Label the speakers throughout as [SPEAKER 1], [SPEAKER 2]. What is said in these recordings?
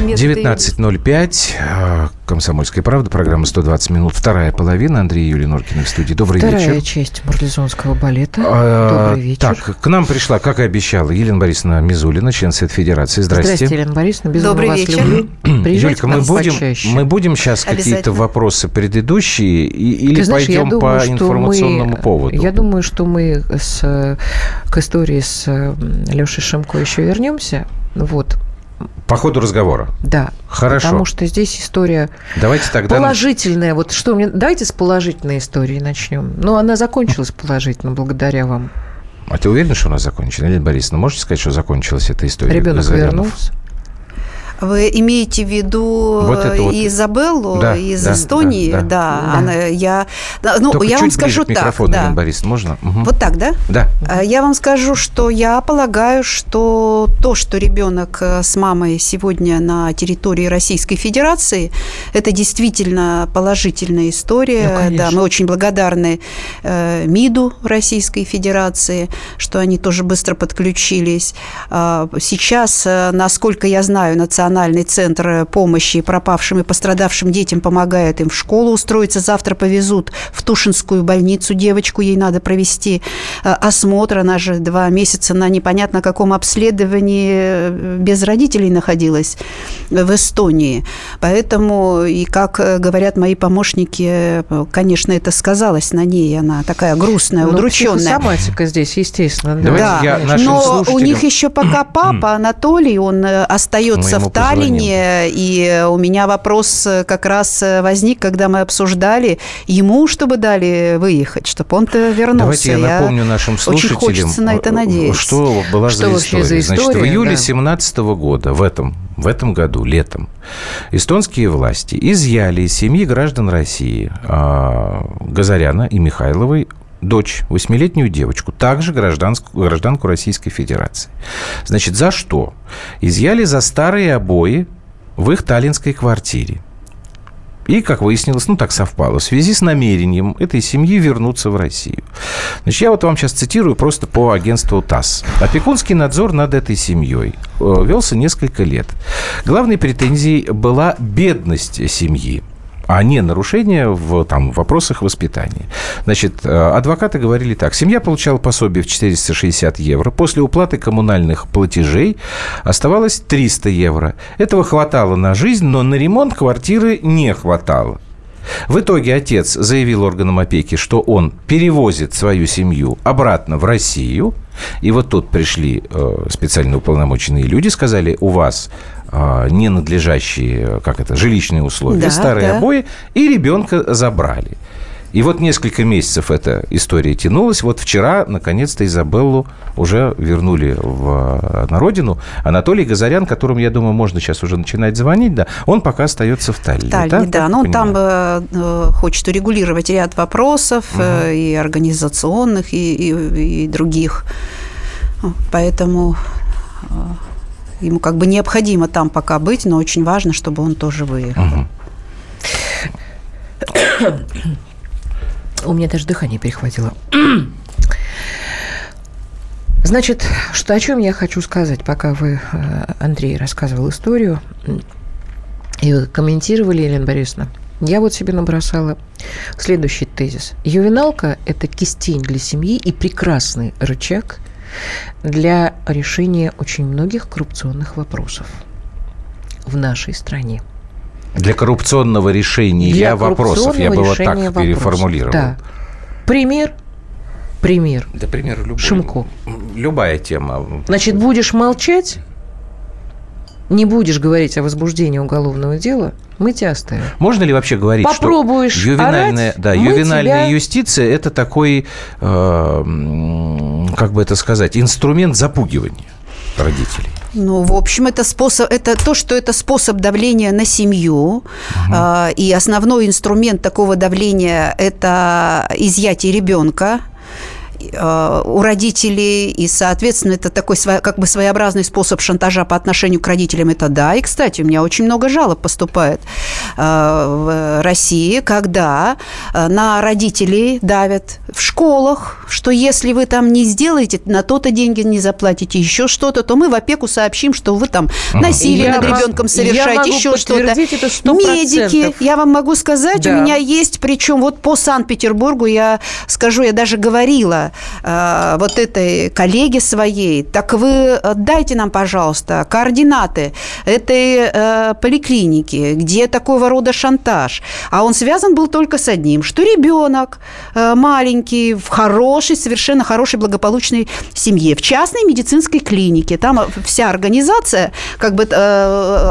[SPEAKER 1] 19.05. «Комсомольская правда». Программа «120 минут». Вторая половина. Андрей Юлия Норкина в студии. Добрый
[SPEAKER 2] Вторая
[SPEAKER 1] вечер.
[SPEAKER 2] Вторая часть марлезонского балета.
[SPEAKER 1] А,
[SPEAKER 2] Добрый вечер.
[SPEAKER 1] Так, к нам пришла, как и обещала, Елена Борисовна Мизулина, член Совет Федерации. Здрасте.
[SPEAKER 2] Здрасте, Елена Борисовна. Безумно
[SPEAKER 3] Добрый
[SPEAKER 2] вас
[SPEAKER 3] вечер.
[SPEAKER 2] люблю.
[SPEAKER 1] Юлька, мы будем,
[SPEAKER 2] почаще.
[SPEAKER 1] мы будем сейчас какие-то вопросы предыдущие и- или
[SPEAKER 2] Ты знаешь,
[SPEAKER 1] пойдем
[SPEAKER 2] думаю,
[SPEAKER 1] по информационному
[SPEAKER 2] мы,
[SPEAKER 1] поводу?
[SPEAKER 2] Я думаю, что мы с, э, к истории с э, Лешей Шимко еще вернемся. Вот,
[SPEAKER 1] По ходу разговора.
[SPEAKER 2] да.
[SPEAKER 1] Хорошо.
[SPEAKER 2] Потому что здесь история
[SPEAKER 1] Давайте тогда...
[SPEAKER 2] положительная. Вот что мне... Давайте с положительной истории начнем. Ну, она закончилась положительно благодаря вам.
[SPEAKER 1] А ты уверена, что у нас закончено? Елена Борисовна, можете сказать, что закончилась эта история?
[SPEAKER 2] Ребенок вернулся.
[SPEAKER 3] Вы имеете в виду
[SPEAKER 1] Вот это вот.
[SPEAKER 3] Изабеллу
[SPEAKER 1] Да,
[SPEAKER 3] из
[SPEAKER 1] да,
[SPEAKER 3] Эстонии?
[SPEAKER 1] да,
[SPEAKER 3] Да,
[SPEAKER 1] да.
[SPEAKER 3] Она, я, ну,
[SPEAKER 1] Только
[SPEAKER 3] я
[SPEAKER 1] чуть
[SPEAKER 3] вам
[SPEAKER 1] ближе
[SPEAKER 3] скажу
[SPEAKER 1] микрофону,
[SPEAKER 3] так. Да.
[SPEAKER 1] Борисовна, можно? Мгм.
[SPEAKER 3] Вот так, да?
[SPEAKER 1] Да.
[SPEAKER 3] А Я вам скажу, что я полагаю, что то, что ребенок э, с мамой сегодня на территории Российской Федерации, это действительно положительная история.
[SPEAKER 2] Ну, конечно.
[SPEAKER 3] да, мы очень благодарны э, МИДу Российской Федерации, что они тоже быстро подключились. А, Сейчас, э, насколько я знаю, Национальный центр помощи пропавшим и пострадавшим детям помогает им в школу устроиться. Завтра повезут в Тушинскую больницу девочку, ей надо провести э, осмотр. Она же два месяца на непонятно каком обследовании э, без родителей находилась в Эстонии. Поэтому, и как э, говорят мои помощники, э, конечно, это сказалось на ней. Она такая грустная,
[SPEAKER 2] Ну,
[SPEAKER 3] удрученная.
[SPEAKER 2] психосоматика здесь, естественно. да.
[SPEAKER 3] Да,
[SPEAKER 1] я
[SPEAKER 3] но у
[SPEAKER 1] слушателям-
[SPEAKER 3] них еще пока папа Анатолий, он э, остается в Таллине, и у меня вопрос э, как раз э, возник, когда мы обсуждали ему, чтобы дали выехать, чтобы он-то вернулся.
[SPEAKER 1] Давайте я напомню нашим
[SPEAKER 3] очень
[SPEAKER 1] слушателям,
[SPEAKER 3] хочется на это
[SPEAKER 1] э,
[SPEAKER 3] надеяться.
[SPEAKER 1] что была
[SPEAKER 2] Что
[SPEAKER 1] за история.
[SPEAKER 2] за
[SPEAKER 1] Значит, в
[SPEAKER 2] история,
[SPEAKER 1] июле
[SPEAKER 2] да.
[SPEAKER 1] 2017 года, в этом, в этом году, летом, эстонские власти изъяли из семьи граждан России а, Газаряна и Михайловой дочь, восьмилетнюю девочку, также гражданск- гражданку Российской Федерации. Значит, за что? Изъяли за старые обои в их таллинской квартире. И, как выяснилось, ну так совпало, в связи с намерением этой семьи вернуться в Россию. Значит, я вот вам сейчас цитирую просто по агентству ТАСС. Опекунский надзор над этой семьей э, велся несколько лет. Главной претензией была бедность семьи а не нарушение в там, вопросах воспитания. Значит, э, адвокаты говорили так. Семья получала пособие в 460 евро. После уплаты коммунальных платежей оставалось 300 евро. Этого хватало на жизнь, но на ремонт квартиры не хватало. В итоге отец заявил органам опеки, что он перевозит свою семью обратно в Россию. И вот тут пришли э, специально уполномоченные люди, сказали, у вас ненадлежащие, как это, жилищные условия,
[SPEAKER 3] Да,
[SPEAKER 1] старые
[SPEAKER 3] да.
[SPEAKER 1] обои, и ребенка забрали. И вот несколько месяцев эта история тянулась. Вот вчера, наконец-то, Изабеллу уже вернули в, на родину. Анатолий Газарян, которому, я думаю, можно сейчас уже начинать звонить, да, он пока остается в Таллине.
[SPEAKER 3] Таллине,
[SPEAKER 1] так?
[SPEAKER 3] да.
[SPEAKER 1] Я
[SPEAKER 3] он там э, э, хочет урегулировать ряд вопросов э, и организационных, и, и- и других. Поэтому э, ему как бы необходимо там пока быть, но очень важно, чтобы он тоже выехал.
[SPEAKER 2] У меня даже дыхание перехватило. Значит, что, о чем я хочу сказать, пока вы, э, Андрей, рассказывал историю и вы комментировали, Елена Борисовна, я вот себе набросала следующий тезис. Ювеналка – это кистень для семьи и прекрасный рычаг для решения очень многих коррупционных вопросов в нашей стране.
[SPEAKER 1] Для коррупционного решения
[SPEAKER 2] Для
[SPEAKER 1] вопросов, я бы вот так
[SPEAKER 2] вопросов.
[SPEAKER 1] переформулировал.
[SPEAKER 2] Да. Пример. Пример.
[SPEAKER 1] Да, пример любой.
[SPEAKER 2] Шимко.
[SPEAKER 1] Любая тема.
[SPEAKER 2] Значит, будешь молчать, не будешь говорить о возбуждении уголовного дела, мы тебя оставим.
[SPEAKER 1] Можно ли вообще говорить,
[SPEAKER 2] Попробуешь
[SPEAKER 1] что ювенальная,
[SPEAKER 2] орать,
[SPEAKER 1] да,
[SPEAKER 2] мы
[SPEAKER 1] ювенальная
[SPEAKER 2] тебя-
[SPEAKER 1] юстиция – это такой, э, как бы это сказать, инструмент запугивания родителей?
[SPEAKER 3] Ну, в общем, это способ, это то, что это способ давления на семью, А, и основной инструмент такого давления это изъятие ребенка. Э, у родителей, и, соответственно, это такой как бы своеобразный способ шантажа по отношению к родителям, это да. И, кстати, у меня очень много жалоб поступает в России, когда на родителей давят в школах, что если вы там не сделаете, на то-то деньги не заплатите, еще что-то, то мы в опеку сообщим, что вы там насилие я над ребенком совершаете, еще что-то. Медики, я вам могу сказать, да. у меня есть, причем вот по Санкт-Петербургу я скажу, я даже говорила э, вот этой коллеге своей, так вы дайте нам, пожалуйста, координаты этой э, поликлиники, где такого рода шантаж. А он связан был только с одним, что ребенок э, маленький, в хорошей, совершенно хорошей, благополучной семье, в частной медицинской клинике. Там вся организация как бы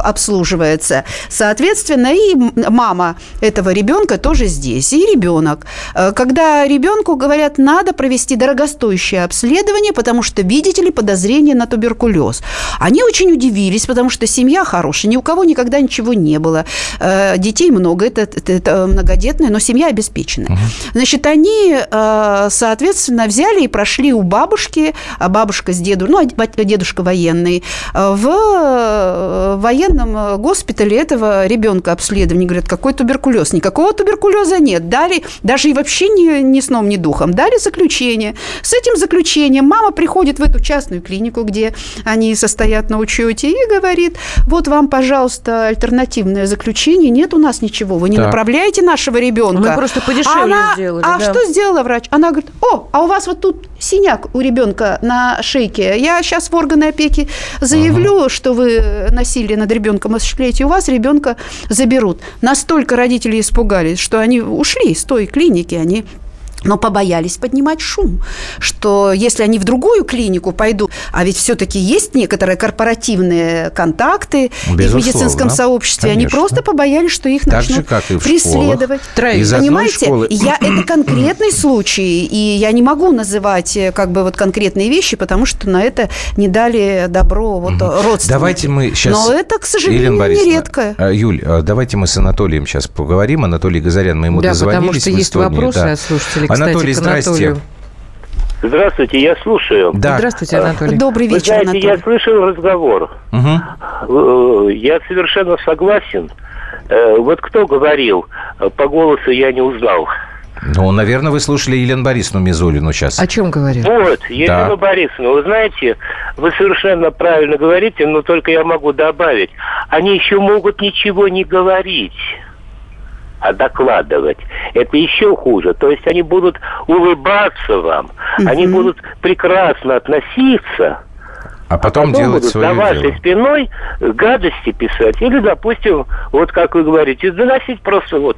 [SPEAKER 3] обслуживается. Соответственно, и мама этого ребенка тоже здесь, и ребенок. Когда ребенку говорят, надо провести дорогостоящее обследование, потому что, видите ли, подозрение на туберкулез. Они очень удивились, потому что семья хорошая, ни у кого никогда ничего не было. Э, детей много, это, это, это многодетная, но семья обеспеченная. Значит, они, э, соответственно, взяли и прошли у бабушки, а бабушка с дедушкой, ну, а дедушка военный, в военном госпитале этого ребенка обследование. Говорят, какой туберкулез? Никакого туберкулеза нет. Дали, даже и вообще ни, ни сном, ни духом. Дали заключение. С этим заключением мама приходит в эту частную клинику, где они состоят на учете, и говорит, вот вам, пожалуйста, альтернативное заключение. Нет у нас ничего. Вы не так. направляете нашего ребенка.
[SPEAKER 2] Мы просто подешевле
[SPEAKER 3] Она,
[SPEAKER 2] сделали.
[SPEAKER 3] А да. что сделала врач? Она говорит, о, а у вас вот тут синяк у ребенка на шейке. Я сейчас в органы опеки заявлю, ага. что вы насилие над ребенком осуществляете. У вас ребенка заберут. Настолько родители испугались, что они ушли из той клиники, они но побоялись поднимать шум, что если они в другую клинику пойдут, а ведь все-таки есть некоторые корпоративные контакты Безусловно, в медицинском сообществе, конечно. они просто побоялись, что их так начнут же, как и в преследовать.
[SPEAKER 1] Из
[SPEAKER 3] Понимаете,
[SPEAKER 1] школы...
[SPEAKER 3] я это конкретный случай, и я не могу называть э, как бы вот конкретные вещи, потому что на это не дали добро вот родственники.
[SPEAKER 1] Давайте мы сейчас.
[SPEAKER 3] Но это, к сожалению, нередко.
[SPEAKER 1] А, Юль, а давайте мы с Анатолием сейчас поговорим. Анатолий Газарян, мы ему
[SPEAKER 2] да,
[SPEAKER 1] дозвонились.
[SPEAKER 2] потому что есть вопросы да. от слушателей
[SPEAKER 1] Анатолий, кстати, здрасте.
[SPEAKER 4] Здравствуйте, я слушаю.
[SPEAKER 2] Да. Здравствуйте, Анатолий.
[SPEAKER 3] Добрый вечер, Вы знаете,
[SPEAKER 4] Анатолий. я слышал разговор. Угу. Я совершенно согласен. Э, вот кто говорил, по голосу я не узнал.
[SPEAKER 1] Ну, наверное, вы слушали Елену Борисовну Мизулину сейчас.
[SPEAKER 2] О чем говорил?
[SPEAKER 4] Вот, Елена да. Борисовна, вы знаете, вы совершенно правильно говорите, но только я могу добавить, они еще могут ничего не говорить а докладывать. Это еще хуже. То есть они будут улыбаться вам, угу. они будут прекрасно относиться,
[SPEAKER 1] а потом, а потом делать будут
[SPEAKER 4] за вашей дело. спиной гадости писать. Или, допустим, вот как вы говорите, доносить просто вот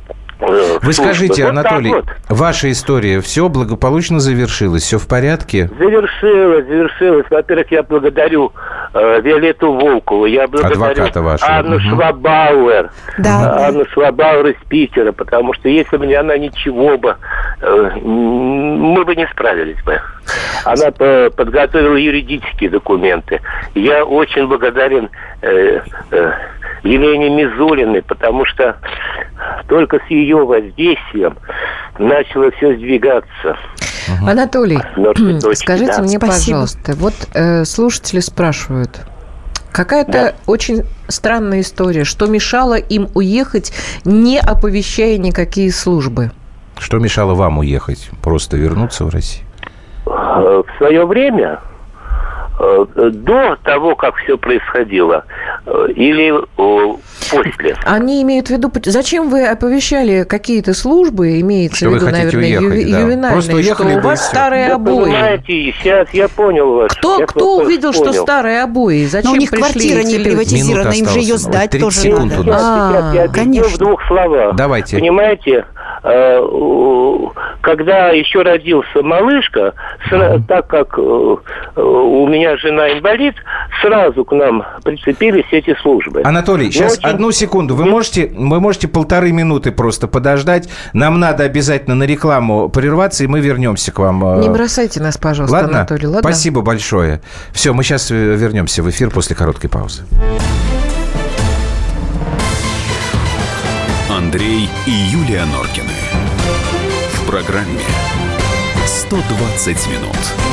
[SPEAKER 1] вы скажите, вот Анатолий, вот. ваша история, все благополучно завершилось, все в порядке?
[SPEAKER 4] Завершилось, завершилось. Во-первых, я благодарю э, Виолетту Волкову, я благодарю Анну угу. Швабауэр, да. Анну Швабауэр из Питера, потому что если бы не она, ничего бы, э, мы бы не справились бы. Она подготовила юридические документы. Я очень благодарен э, э, Елене Мизулиной, потому что только с ее воздействием начало все сдвигаться.
[SPEAKER 2] Анатолий, точки, скажите да. мне, Спасибо. пожалуйста, вот э, слушатели спрашивают, Какая-то да. очень странная история, что мешало им уехать, не оповещая никакие службы.
[SPEAKER 1] Что мешало вам уехать? Просто вернуться в Россию?
[SPEAKER 4] В свое время Э, до того, как все происходило, э, или э, после?
[SPEAKER 2] Они имеют в виду, зачем вы оповещали какие-то службы, имеется что в виду, наверное, уехать, ю, да. ювенальные, что у вас старые вы обои.
[SPEAKER 4] Понимаете, сейчас я понял вас.
[SPEAKER 2] Кто,
[SPEAKER 4] я
[SPEAKER 2] кто увидел, понял. что старые обои? Зачем
[SPEAKER 3] Но у них квартира не приватизирована, им же ее сдать тоже
[SPEAKER 4] секунд надо. А, я конечно. в двух словах.
[SPEAKER 1] Давайте.
[SPEAKER 4] Понимаете, когда еще родился малышка, так как у меня жена инвалид, сразу к нам прицепились эти службы.
[SPEAKER 1] Анатолий, сейчас очень... одну секунду. Вы можете, вы можете полторы минуты просто подождать. Нам надо обязательно на рекламу прерваться, и мы вернемся к вам.
[SPEAKER 2] Э. Не бросайте нас, пожалуйста, ладно? Анатолий. Ладно?
[SPEAKER 1] Спасибо большое. Все, мы сейчас э, вернемся в эфир после короткой паузы.
[SPEAKER 5] Андрей и Юлия Норкины. В программе 120 минут.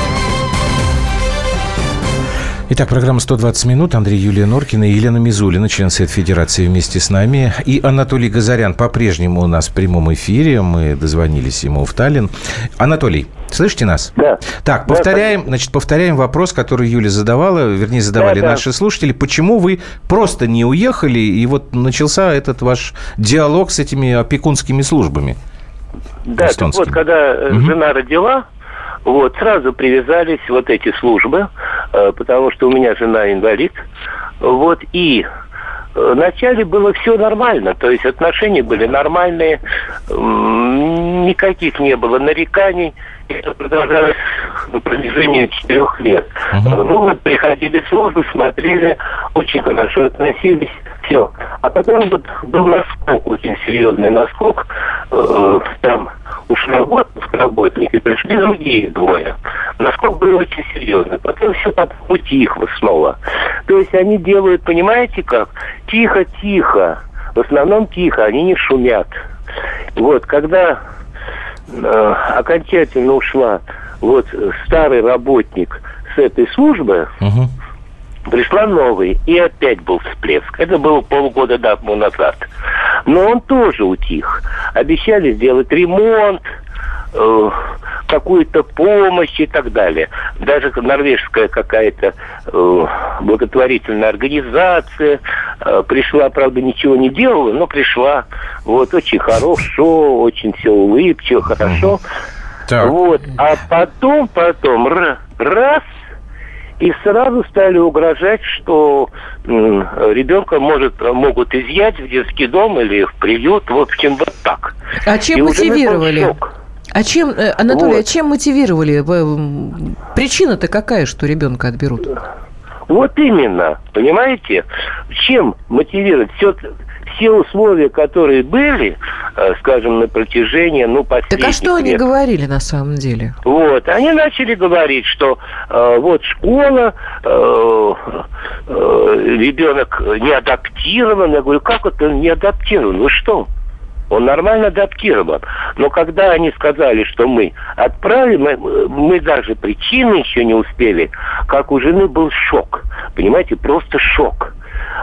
[SPEAKER 1] Итак, программа «120 минут». Андрей Юлия Норкина и Елена Мизулина, член Совет Федерации, вместе с нами. И Анатолий Газарян по-прежнему у нас в прямом эфире. Мы дозвонились ему в Таллин. Анатолий, слышите нас?
[SPEAKER 4] Да.
[SPEAKER 1] Так, повторяем, да, значит, повторяем вопрос, который Юля задавала, вернее, задавали да, наши да. слушатели. Почему вы просто не уехали, и вот начался этот ваш диалог с этими опекунскими службами?
[SPEAKER 4] Да, так вот, когда угу. жена родила, вот, сразу привязались вот эти службы, э, потому что у меня жена инвалид. Вот, и э, Вначале было все нормально, то есть отношения были нормальные, никаких не было нареканий. Это продолжалось на протяжении четырех лет. Ну вот приходили службы, смотрели, очень хорошо относились, все. А потом вот был наскок, очень серьезный наскок, э, там ушла в отпуск работник, и пришли другие двое. Насколько было очень серьезно. Потом все утихло снова. То есть они делают, понимаете как? Тихо-тихо. В основном тихо, они не шумят. Вот, когда э, окончательно ушла вот старый работник с этой службы, угу. Пришла новый, и опять был всплеск. Это было полгода тому назад. Но он тоже утих. Обещали сделать ремонт, э, какую-то помощь и так далее. Даже норвежская какая-то э, благотворительная организация э, пришла, правда, ничего не делала, но пришла. Вот, очень хорошо, очень все улыбчиво, хорошо. Так. Вот, а потом, потом, раз, и сразу стали угрожать, что ребенка может, могут изъять в детский дом или в приют. В общем, вот так.
[SPEAKER 2] А чем и мотивировали? А чем, э, Анатолий, а вот. а чем мотивировали? Причина-то какая, что ребенка отберут?
[SPEAKER 4] Вот именно, понимаете? Чем мотивировать? Все, все условия, которые были, э, скажем, на протяжении, ну, последних
[SPEAKER 2] Так а что лет, они говорили на самом деле?
[SPEAKER 4] Вот, они начали говорить, что э, вот школа, э, э, ребенок не адаптирован. Я говорю, как это не адаптирован? Вы что? Он нормально адаптирован. Но когда они сказали, что мы отправим, мы, мы даже причины еще не успели, как у жены был шок. Понимаете, просто шок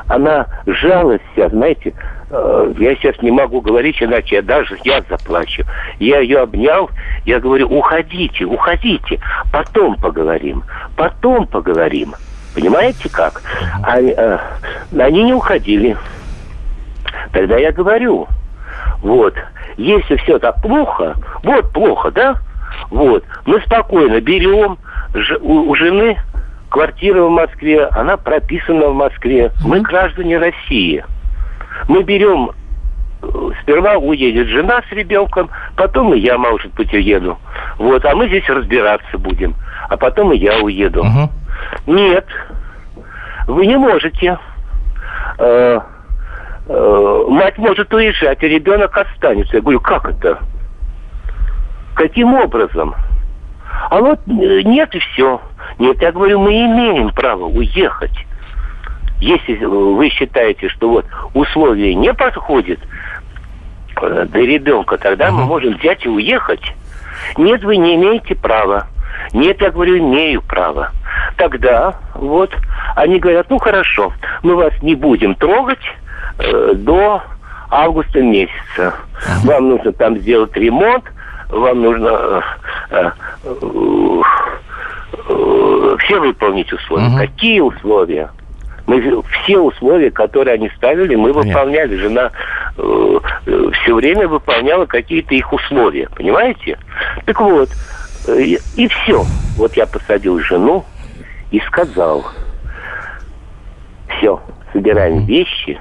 [SPEAKER 4] она жалость вся, знаете, э, я сейчас не могу говорить, иначе я даже я заплачу. Я ее обнял, я говорю, уходите, уходите, потом поговорим, потом поговорим. Понимаете как? Они, э, они не уходили. Тогда я говорю, вот, если все так плохо, вот плохо, да? Вот, мы спокойно берем у, у жены квартира в Москве, она прописана в Москве. Мы граждане России. Мы берем э, сперва уедет жена с ребенком, потом и я, может быть, уеду. Вот, а мы здесь разбираться будем. А потом и я уеду. Угу. Нет, вы не можете. Э, э, мать может уезжать, а ребенок останется. Я говорю, как это? Каким образом? А вот э, нет и все. Нет, я говорю, мы имеем право уехать. Если вы считаете, что вот условия не подходят э, для ребенка, тогда мы можем взять и уехать. Нет, вы не имеете права. Нет, я говорю, имею право. Тогда вот они говорят, ну хорошо, мы вас не будем трогать э, до августа месяца. Вам нужно там сделать ремонт, вам нужно э, э, э, все выполнить условия. Угу. Какие условия? Мы все условия, которые они ставили, мы выполняли. Жена э, все время выполняла какие-то их условия, понимаете? Так вот, И, и все. Вот я посадил жену и сказал, все, собираем вещи,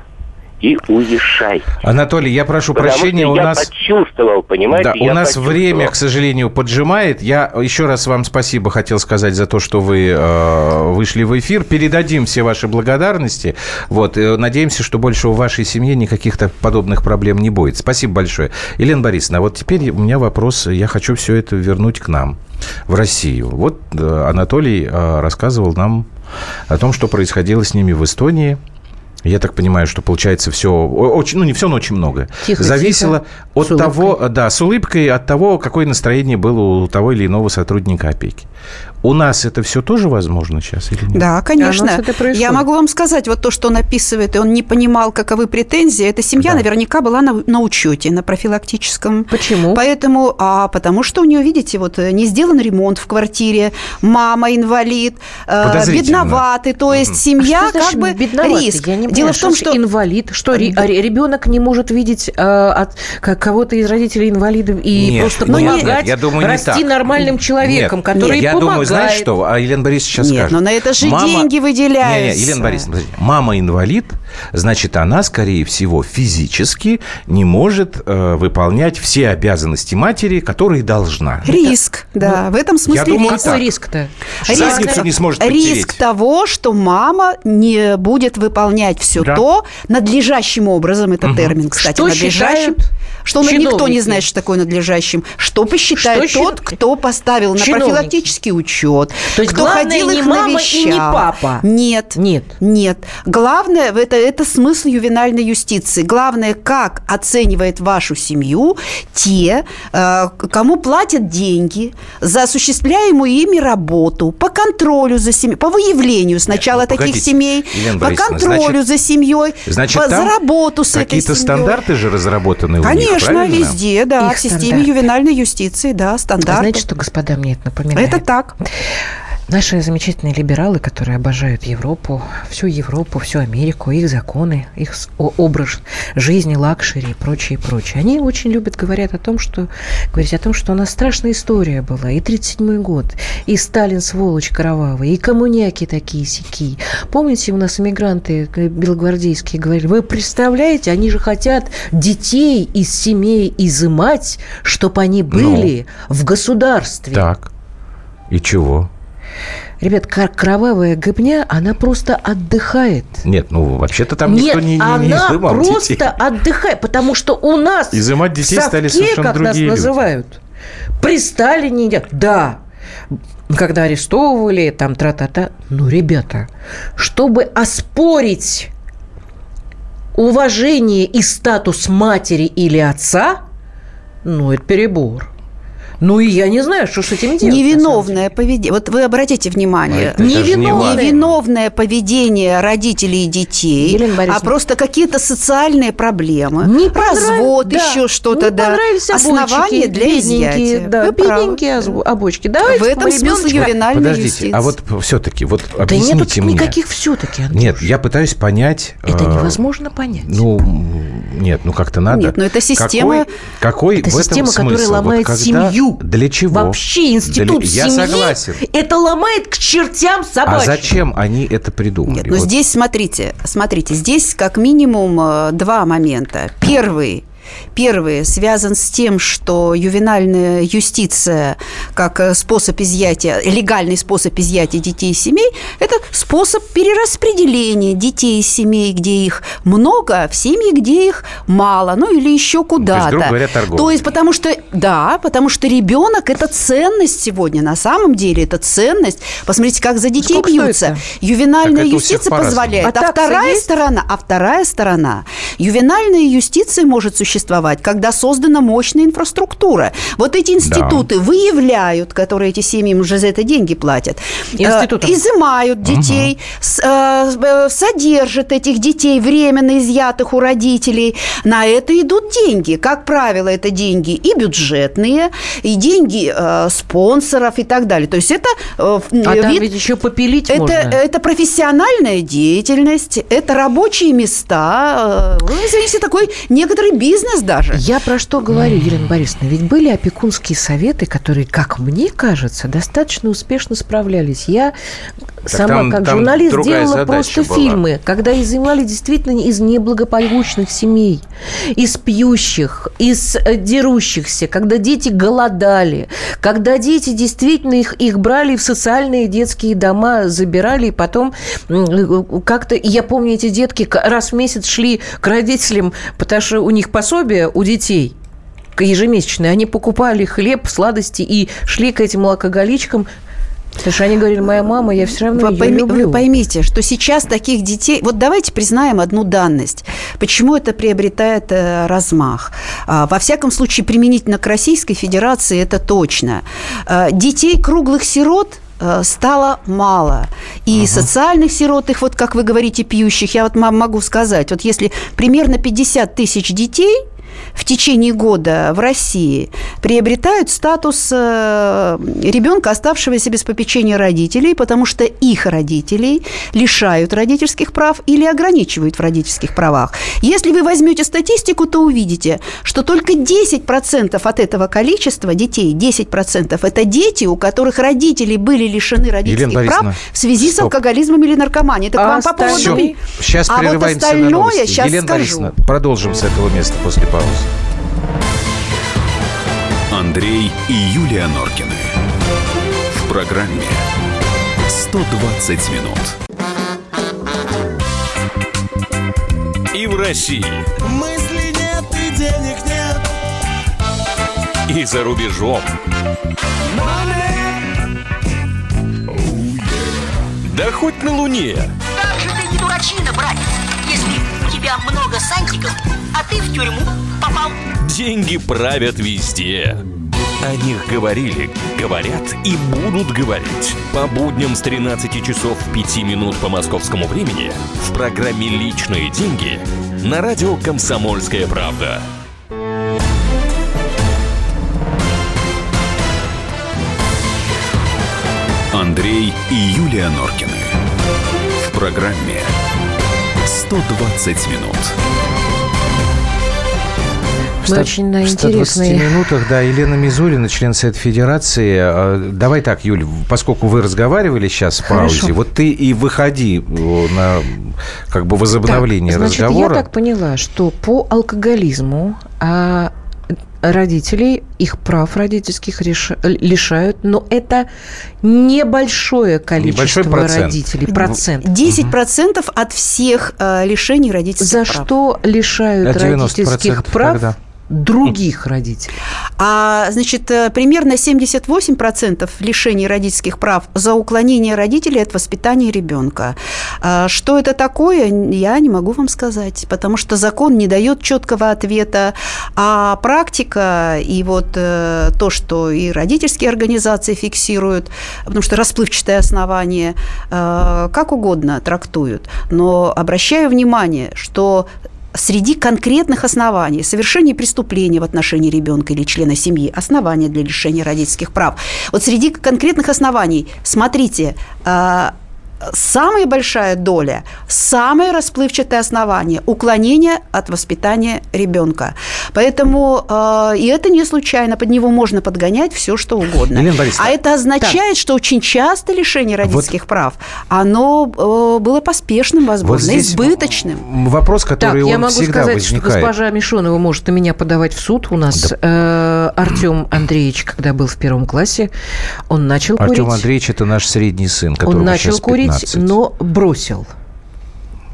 [SPEAKER 4] и уезжай.
[SPEAKER 1] Анатолий, я прошу Потому прощения,
[SPEAKER 4] что
[SPEAKER 1] у
[SPEAKER 4] я
[SPEAKER 1] нас...
[SPEAKER 4] почувствовал, понимаете?
[SPEAKER 1] Да, у нас время, к сожалению, поджимает. Я еще раз вам спасибо хотел сказать за то, что вы э, вышли в эфир. Передадим все ваши благодарности. Вот, э, надеемся, что больше в вашей семье никаких подобных проблем не будет. Спасибо большое. Елена Борисовна, вот теперь у меня вопрос. Я хочу все это вернуть к нам, в Россию. Вот э, Анатолий э, рассказывал нам о том, что происходило с ними в Эстонии – я так понимаю, что получается все очень, ну не все, но очень много. Тихо, Зависело тихо. от с того, да, с улыбкой, от того, какое настроение было у того или иного сотрудника опеки. У нас это все тоже возможно сейчас или нет?
[SPEAKER 3] Да, конечно. Я могу вам сказать, вот то, что он описывает, и он не понимал, каковы претензии, эта семья да. наверняка была на, на учете, на профилактическом.
[SPEAKER 2] Почему?
[SPEAKER 3] Поэтому, а потому что у нее, видите, вот не сделан ремонт в квартире, мама инвалид, э, бедноватый, то есть угу. семья а как бы риск.
[SPEAKER 2] Я не Дело в том, что, что инвалид, что ребенок не может видеть э, от кого-то из родителей инвалидов и нет, просто помогать нет, я думаю, расти нормальным человеком, нет, который нет, помогает
[SPEAKER 1] знаешь что? А Елена Борисовна сейчас
[SPEAKER 3] Нет,
[SPEAKER 1] скажет.
[SPEAKER 3] но на это же мама... деньги выделяются.
[SPEAKER 1] Не, не, Елена Борисовна, мама инвалид, значит, она, скорее всего, физически не может э, выполнять все обязанности матери, которые должна.
[SPEAKER 3] Риск, это, да. Ну, в этом смысле
[SPEAKER 1] я думаю, риск.
[SPEAKER 2] Какой риск-то?
[SPEAKER 1] Риск, не сможет
[SPEAKER 3] риск того, что мама не будет выполнять все да. то надлежащим образом, это угу. термин, кстати,
[SPEAKER 2] что надлежащим. Считают
[SPEAKER 3] что чиновники. никто не знает, что такое надлежащим. Что посчитает что тот, кто поставил на чиновники. Профилактический учет,
[SPEAKER 2] То есть
[SPEAKER 3] кто ходил
[SPEAKER 2] не
[SPEAKER 3] их
[SPEAKER 2] мама
[SPEAKER 3] навещал.
[SPEAKER 2] и не папа.
[SPEAKER 3] Нет.
[SPEAKER 2] Нет.
[SPEAKER 3] Нет. Главное, это, это смысл ювенальной юстиции. Главное, как оценивает вашу семью те, э, кому платят деньги за осуществляемую ими работу, по контролю за семьей, по выявлению сначала Нет, ну, таких семей, Елена по контролю значит, за семьей,
[SPEAKER 1] значит,
[SPEAKER 3] по, за работу с этой семьей.
[SPEAKER 1] Какие-то стандарты же разработаны
[SPEAKER 3] Конечно,
[SPEAKER 1] у них,
[SPEAKER 3] правильно? везде, да, Их в системе стандарт. ювенальной юстиции, да, стандарты.
[SPEAKER 2] Знаете, что, господа, мне это напоминает?
[SPEAKER 3] Это так.
[SPEAKER 2] Наши замечательные либералы, которые обожают Европу, всю Европу, всю Америку, их законы, их образ жизни, luxury и прочее, прочее, они очень любят говорят о том, что говорить о том, что у нас страшная история была, и 37-й год, и Сталин сволочь кровавый, и коммуняки такие-сякие. Помните, у нас иммигранты белогвардейские говорили, вы представляете, они же хотят детей из семей изымать, чтобы они ну. были ну, в государстве.
[SPEAKER 1] Так. И чего?
[SPEAKER 2] Ребят, кровавая гыбня, она просто отдыхает.
[SPEAKER 1] Нет, ну вообще-то там Нет, никто не, не,
[SPEAKER 2] она
[SPEAKER 1] не изымал
[SPEAKER 2] просто
[SPEAKER 1] детей.
[SPEAKER 2] отдыхает, потому что у нас
[SPEAKER 1] Изымать детей
[SPEAKER 2] в совке,
[SPEAKER 1] стали совершенно
[SPEAKER 2] как
[SPEAKER 1] другие
[SPEAKER 2] нас
[SPEAKER 1] люди.
[SPEAKER 2] называют, при Сталине. Да, когда арестовывали, там тра-та-та. Ну, ребята, чтобы оспорить уважение и статус матери или отца, ну, это перебор. Ну и я не знаю, что с этим делать.
[SPEAKER 3] Невиновное поведение. Вот вы обратите внимание.
[SPEAKER 1] Невиновное.
[SPEAKER 3] Не невиновное поведение родителей и детей, а просто какие-то социальные проблемы.
[SPEAKER 2] Не
[SPEAKER 3] Развод, да. еще что-то,
[SPEAKER 2] да. Основания для изъятия. Да, бедненькие обочки. Давайте
[SPEAKER 3] В этом смысл ювенальной
[SPEAKER 1] Подождите,
[SPEAKER 3] юстиции.
[SPEAKER 1] а вот все-таки, вот объясните да нету
[SPEAKER 2] мне. никаких все-таки,
[SPEAKER 1] Антош. Нет, я пытаюсь понять.
[SPEAKER 2] Это э, невозможно понять.
[SPEAKER 1] Ну, нет, ну как-то надо.
[SPEAKER 3] Нет, но это система...
[SPEAKER 1] Какой, какой
[SPEAKER 2] это
[SPEAKER 1] в этом
[SPEAKER 2] система,
[SPEAKER 1] смысл?
[SPEAKER 2] которая ломает вот семью.
[SPEAKER 1] Для чего?
[SPEAKER 2] Вообще институт
[SPEAKER 1] Для...
[SPEAKER 2] семьи
[SPEAKER 1] Я согласен.
[SPEAKER 2] это ломает к чертям собачьим.
[SPEAKER 1] А зачем они это придумали?
[SPEAKER 3] Нет, ну вот. здесь смотрите, смотрите, здесь как минимум э, два момента. Первый Первый связан с тем, что ювенальная юстиция как э, способ изъятия, легальный способ изъятия детей из семей, это способ перераспределения детей из семей, где их много, в семьи, где их мало, ну или еще куда-то.
[SPEAKER 1] То есть, говоря.
[SPEAKER 3] То есть, потому что, да, потому что ребенок – это ценность сегодня, на самом деле это ценность. Посмотрите, как за детей
[SPEAKER 2] Сколько
[SPEAKER 3] бьются. Ювенальная юстиция позволяет. А, а вторая есть? сторона, а вторая сторона, ювенальная юстиция может существовать существовать, когда создана мощная инфраструктура. Вот эти институты да. выявляют, которые эти семьи уже за это деньги платят, э, изымают детей, угу. содержат этих детей, временно изъятых у родителей. На это идут деньги. Как правило, это деньги и бюджетные, и деньги спонсоров и так далее. То есть это
[SPEAKER 2] а вид, там ведь еще попилить
[SPEAKER 3] это,
[SPEAKER 2] можно.
[SPEAKER 3] Это профессиональная деятельность, это рабочие места, э, извините, такой некоторый бизнес бизнес даже.
[SPEAKER 2] Я про что говорю, Елена Борисовна? Ведь были опекунские советы, которые, как мне кажется, достаточно успешно справлялись. Я так сама, там, как там журналист, делала просто была. фильмы, когда изымали действительно из неблагополучных семей, из пьющих, из э, дерущихся, когда дети голодали, когда дети действительно их, их брали в социальные детские дома, забирали, и потом как-то... Я помню, эти детки раз в месяц шли к родителям, потому что у них пособие у детей ежемесячные. Они покупали хлеб, сладости и шли к этим алкоголичкам, Потому что они говорили, моя мама, я все равно
[SPEAKER 3] вы, пойми, люблю. Вы поймите, что сейчас таких детей... Вот давайте признаем одну данность. Почему это приобретает э, размах? А, во всяком случае, применительно к Российской Федерации это точно. А, детей круглых сирот стало мало. И uh социальных сирот, их вот, как вы говорите, пьющих, я вот могу сказать, вот если примерно 50 тысяч детей – в течение года в России приобретают статус э, ребенка, оставшегося без попечения родителей, потому что их родителей лишают родительских прав или ограничивают в родительских правах. Если вы возьмете статистику, то увидите, что только 10% от этого количества детей, 10% это дети, у которых родители были лишены родительских прав в связи Стоп. с алкоголизмом или наркоманией. Это а вам по поводу...
[SPEAKER 1] Все. Сейчас а вот остальное сейчас Елена скажу. Борисовна, продолжим с этого места после паузы.
[SPEAKER 5] Андрей и Юлия Норкины. В программе 120 минут. И в России.
[SPEAKER 6] Мысли нет и денег нет.
[SPEAKER 5] И за рубежом. Да хоть на Луне.
[SPEAKER 7] Как же ты не дурачина, братец, если у тебя много сантиков, ты в тюрьму попал.
[SPEAKER 5] Деньги правят везде. О них говорили, говорят и будут говорить. По будням с 13 часов 5 минут по московскому времени в программе «Личные деньги» на радио «Комсомольская правда». Андрей и Юлия Норкины. В программе «120 минут».
[SPEAKER 2] Мы очень на интересные...
[SPEAKER 1] В 120 минутах, да, Елена Мизулина, член Совета Федерации. А, давай так, Юль, поскольку вы разговаривали сейчас в паузе, Хорошо. вот ты и выходи на как бы возобновление так, значит, разговора.
[SPEAKER 2] я так поняла, что по алкоголизму а родителей, их прав родительских реш... лишают, но это небольшое количество Небольшой процент. родителей. Процент.
[SPEAKER 3] 10% угу. от всех э, лишений родительских
[SPEAKER 2] За
[SPEAKER 3] прав.
[SPEAKER 2] За что лишают родительских прав? Тогда других родителей.
[SPEAKER 3] А, значит, э, примерно 78% лишений родительских прав за уклонение родителей от воспитания ребенка. А, что это такое, я не могу вам сказать, потому что закон не дает четкого ответа, а практика и вот э, то, что и родительские организации фиксируют, потому что расплывчатое основание, э, как угодно трактуют. Но обращаю внимание, что среди конкретных оснований совершения преступления в отношении ребенка или члена семьи, основания для лишения родительских прав. Вот среди конкретных оснований, смотрите, а, самая большая доля, самое расплывчатое основание – уклонение от воспитания ребенка. Поэтому э, и это не случайно, под него можно подгонять все, что угодно. а это означает, так. что очень часто лишение родительских вот. прав, оно э, было поспешным, возможно, вот избыточным.
[SPEAKER 1] Вопрос, который так, я могу сказать, возникает.
[SPEAKER 2] что госпожа Мишонова может на меня подавать в суд. У нас да. э, Артем Андреевич, когда был в первом классе, он начал Артем курить.
[SPEAKER 1] Артем Андреевич – это наш средний сын, который
[SPEAKER 2] Он начал курить курить, но бросил.